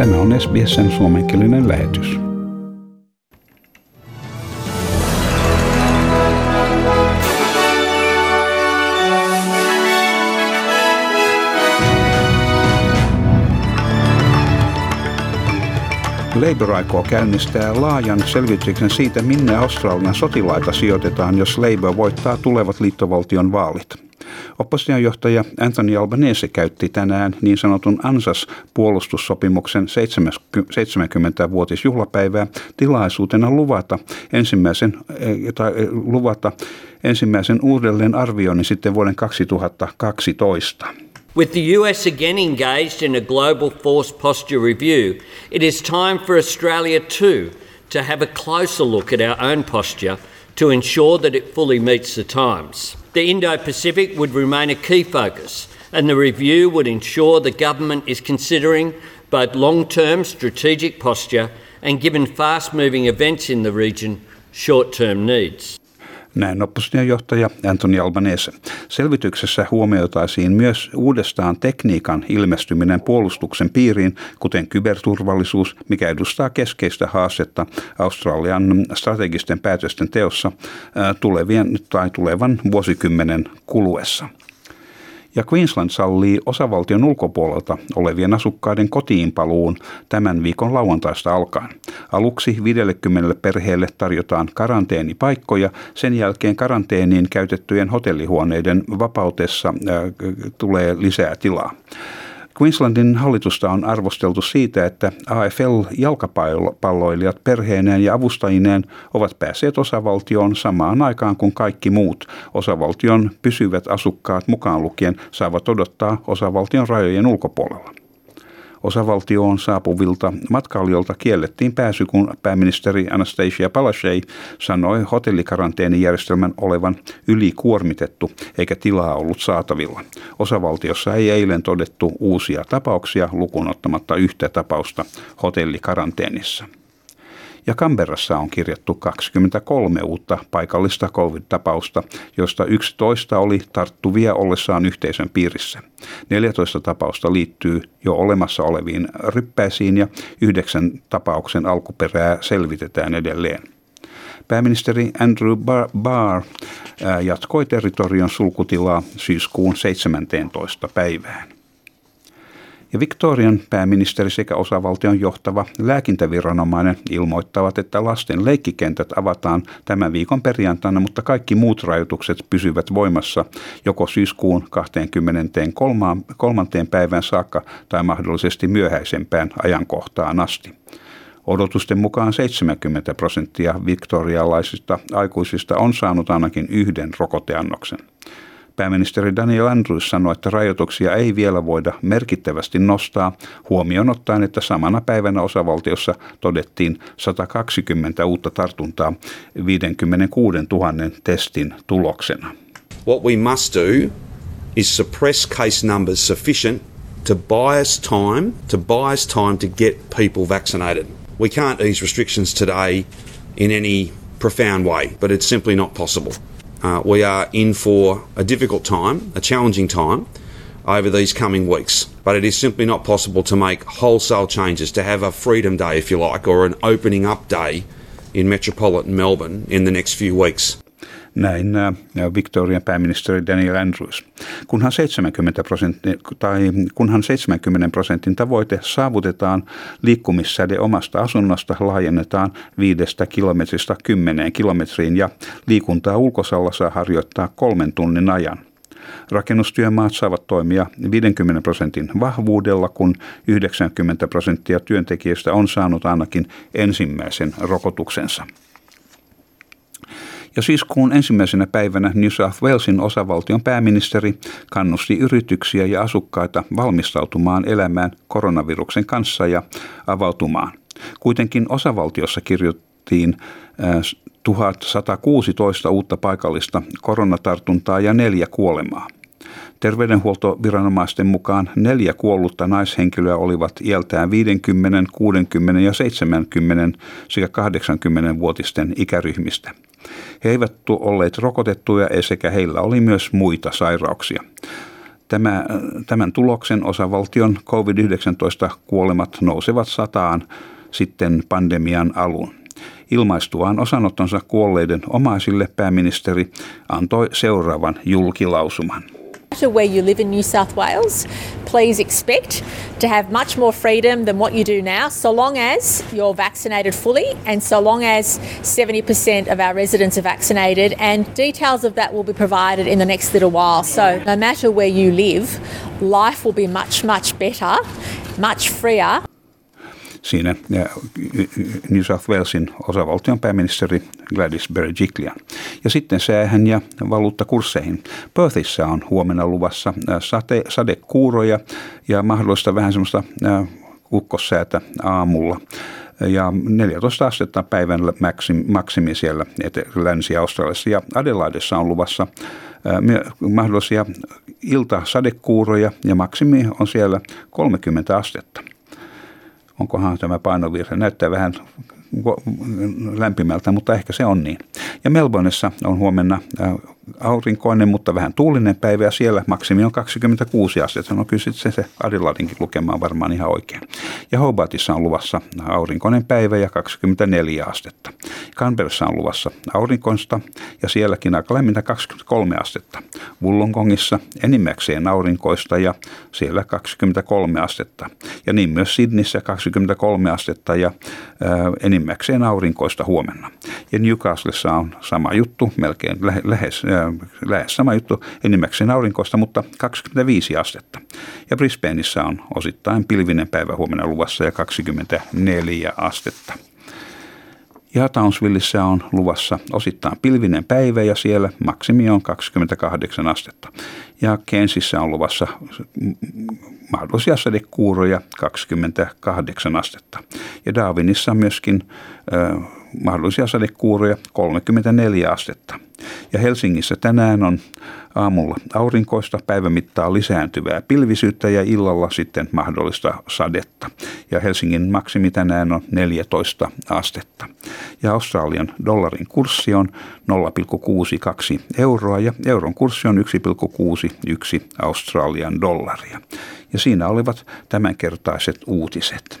Tämä on SBSn suomenkielinen lähetys. Labour aikoo käynnistää laajan selvityksen siitä, minne Australian sotilaita sijoitetaan, jos Labour voittaa tulevat liittovaltion vaalit. Oppositiojohtaja Anthony Albanese käytti tänään niin sanotun ANSAS-puolustussopimuksen 70-vuotisjuhlapäivää tilaisuutena luvata ensimmäisen, eh, tai eh, luvata ensimmäisen uudelleen arvioinnin sitten vuoden 2012. With the US again engaged in a global force posture review, it is time for Australia too to have a closer look at our own posture to ensure that it fully meets the times. The Indo Pacific would remain a key focus, and the review would ensure the government is considering both long term strategic posture and, given fast moving events in the region, short term needs. Näin oppositiojohtaja Antoni Albanese. Selvityksessä huomioitaisiin myös uudestaan tekniikan ilmestyminen puolustuksen piiriin, kuten kyberturvallisuus, mikä edustaa keskeistä haastetta Australian strategisten päätösten teossa tulevien tai tulevan vuosikymmenen kuluessa ja Queensland sallii osavaltion ulkopuolelta olevien asukkaiden kotiinpaluun tämän viikon lauantaista alkaen. Aluksi 50 perheelle tarjotaan karanteenipaikkoja, sen jälkeen karanteeniin käytettyjen hotellihuoneiden vapautessa äh, tulee lisää tilaa. Queenslandin hallitusta on arvosteltu siitä, että AFL-jalkapalloilijat perheineen ja avustajineen ovat päässeet osavaltioon samaan aikaan kuin kaikki muut. Osavaltion pysyvät asukkaat mukaan lukien saavat odottaa osavaltion rajojen ulkopuolella. Osavaltioon saapuvilta matkailijoilta kiellettiin pääsy, kun pääministeri Anastasia Palaszczuk sanoi hotellikaranteenijärjestelmän olevan ylikuormitettu eikä tilaa ollut saatavilla. Osavaltiossa ei eilen todettu uusia tapauksia lukuun ottamatta yhtä tapausta hotellikaranteenissa ja Kamberassa on kirjattu 23 uutta paikallista COVID-tapausta, joista 11 oli tarttuvia ollessaan yhteisön piirissä. 14 tapausta liittyy jo olemassa oleviin ryppäisiin ja yhdeksän tapauksen alkuperää selvitetään edelleen. Pääministeri Andrew Barr jatkoi territorion sulkutilaa syyskuun 17. päivään ja Victorian pääministeri sekä osavaltion johtava lääkintäviranomainen ilmoittavat, että lasten leikkikentät avataan tämän viikon perjantaina, mutta kaikki muut rajoitukset pysyvät voimassa joko syyskuun 23. päivän saakka tai mahdollisesti myöhäisempään ajankohtaan asti. Odotusten mukaan 70 prosenttia viktorialaisista aikuisista on saanut ainakin yhden rokoteannoksen. Pääministeri Daniel Andrews sanoi, että rajoituksia ei vielä voida merkittävästi nostaa, huomioon ottaen, että samana päivänä osavaltiossa todettiin 120 uutta tartuntaa 56 000 testin tuloksena. What we must do is suppress case numbers sufficient to buy us time, to buy us time to get people vaccinated. We can't ease restrictions today in any profound way, but it's simply not possible. Uh, we are in for a difficult time, a challenging time over these coming weeks. But it is simply not possible to make wholesale changes, to have a freedom day, if you like, or an opening up day in metropolitan Melbourne in the next few weeks. Näin Victorian pääministeri Daniel Andrews. Kunhan 70, prosentti, tai kunhan 70 prosentin tavoite saavutetaan, liikkumissäde omasta asunnosta laajennetaan viidestä kilometristä kymmeneen kilometriin ja liikuntaa ulkosalla saa harjoittaa kolmen tunnin ajan. Rakennustyömaat saavat toimia 50 prosentin vahvuudella, kun 90 prosenttia työntekijöistä on saanut ainakin ensimmäisen rokotuksensa. Ja syyskuun ensimmäisenä päivänä New South Walesin osavaltion pääministeri kannusti yrityksiä ja asukkaita valmistautumaan elämään koronaviruksen kanssa ja avautumaan. Kuitenkin osavaltiossa kirjoittiin 1116 uutta paikallista koronatartuntaa ja neljä kuolemaa. Terveydenhuoltoviranomaisten mukaan neljä kuollutta naishenkilöä olivat iältään 50, 60 ja 70 sekä 80-vuotisten ikäryhmistä. He eivät olleet rokotettuja sekä heillä oli myös muita sairauksia. Tämä, tämän tuloksen osavaltion COVID-19 kuolemat nousevat sataan sitten pandemian alun. Ilmaistuaan osanottonsa kuolleiden omaisille pääministeri antoi seuraavan julkilausuman. where you live in New South Wales, please expect to have much more freedom than what you do now, so long as you're vaccinated fully and so long as 70% of our residents are vaccinated. And details of that will be provided in the next little while. So, no matter where you live, life will be much, much better, much freer. Siinä New South Walesin osavaltion pääministeri Gladys Berejiklian. Ja sitten säähän ja valuuttakursseihin. Perthissä on huomenna luvassa sate, sadekuuroja ja mahdollista vähän semmoista kukkossäätä aamulla ja 14 astetta päivän maksimi siellä Länsi-Australiassa. Ja Adelaidessa on luvassa mahdollisia iltasadekuuroja ja maksimi on siellä 30 astetta onkohan tämä painovirhe, näyttää vähän lämpimältä, mutta ehkä se on niin. Ja Melbourneissa on huomenna aurinkoinen, mutta vähän tuulinen päivä ja siellä maksimi on 26 astetta. No kyllä se, se Adelaidenkin lukema on varmaan ihan oikein. Ja Hobartissa on luvassa aurinkoinen päivä ja 24 astetta. Canberrassa on luvassa aurinkoista ja sielläkin aika lämmintä 23 astetta. Wollongongissa enimmäkseen aurinkoista ja siellä 23 astetta. Ja niin myös Sydneyssä 23 astetta ja enimmäkseen aurinkoista huomenna. Ja Newcastlessa on sama juttu, melkein lähes lähes sama juttu, enimmäkseen aurinkoista, mutta 25 astetta. Ja Brisbaneissa on osittain pilvinen päivä huomenna luvassa ja 24 astetta. Ja Townsvilleissa on luvassa osittain pilvinen päivä ja siellä maksimi on 28 astetta. Ja Kensissä on luvassa mahdollisia sadekuuroja 28 astetta. Ja Darwinissa myöskin äh, mahdollisia sadekuuroja 34 astetta. Ja Helsingissä tänään on aamulla aurinkoista, päivämittaa lisääntyvää pilvisyyttä ja illalla sitten mahdollista sadetta. Ja Helsingin maksimi tänään on 14 astetta. Ja Australian dollarin kurssi on 0,62 euroa ja euron kurssi on 1,61 Australian dollaria. Ja siinä olivat tämänkertaiset uutiset.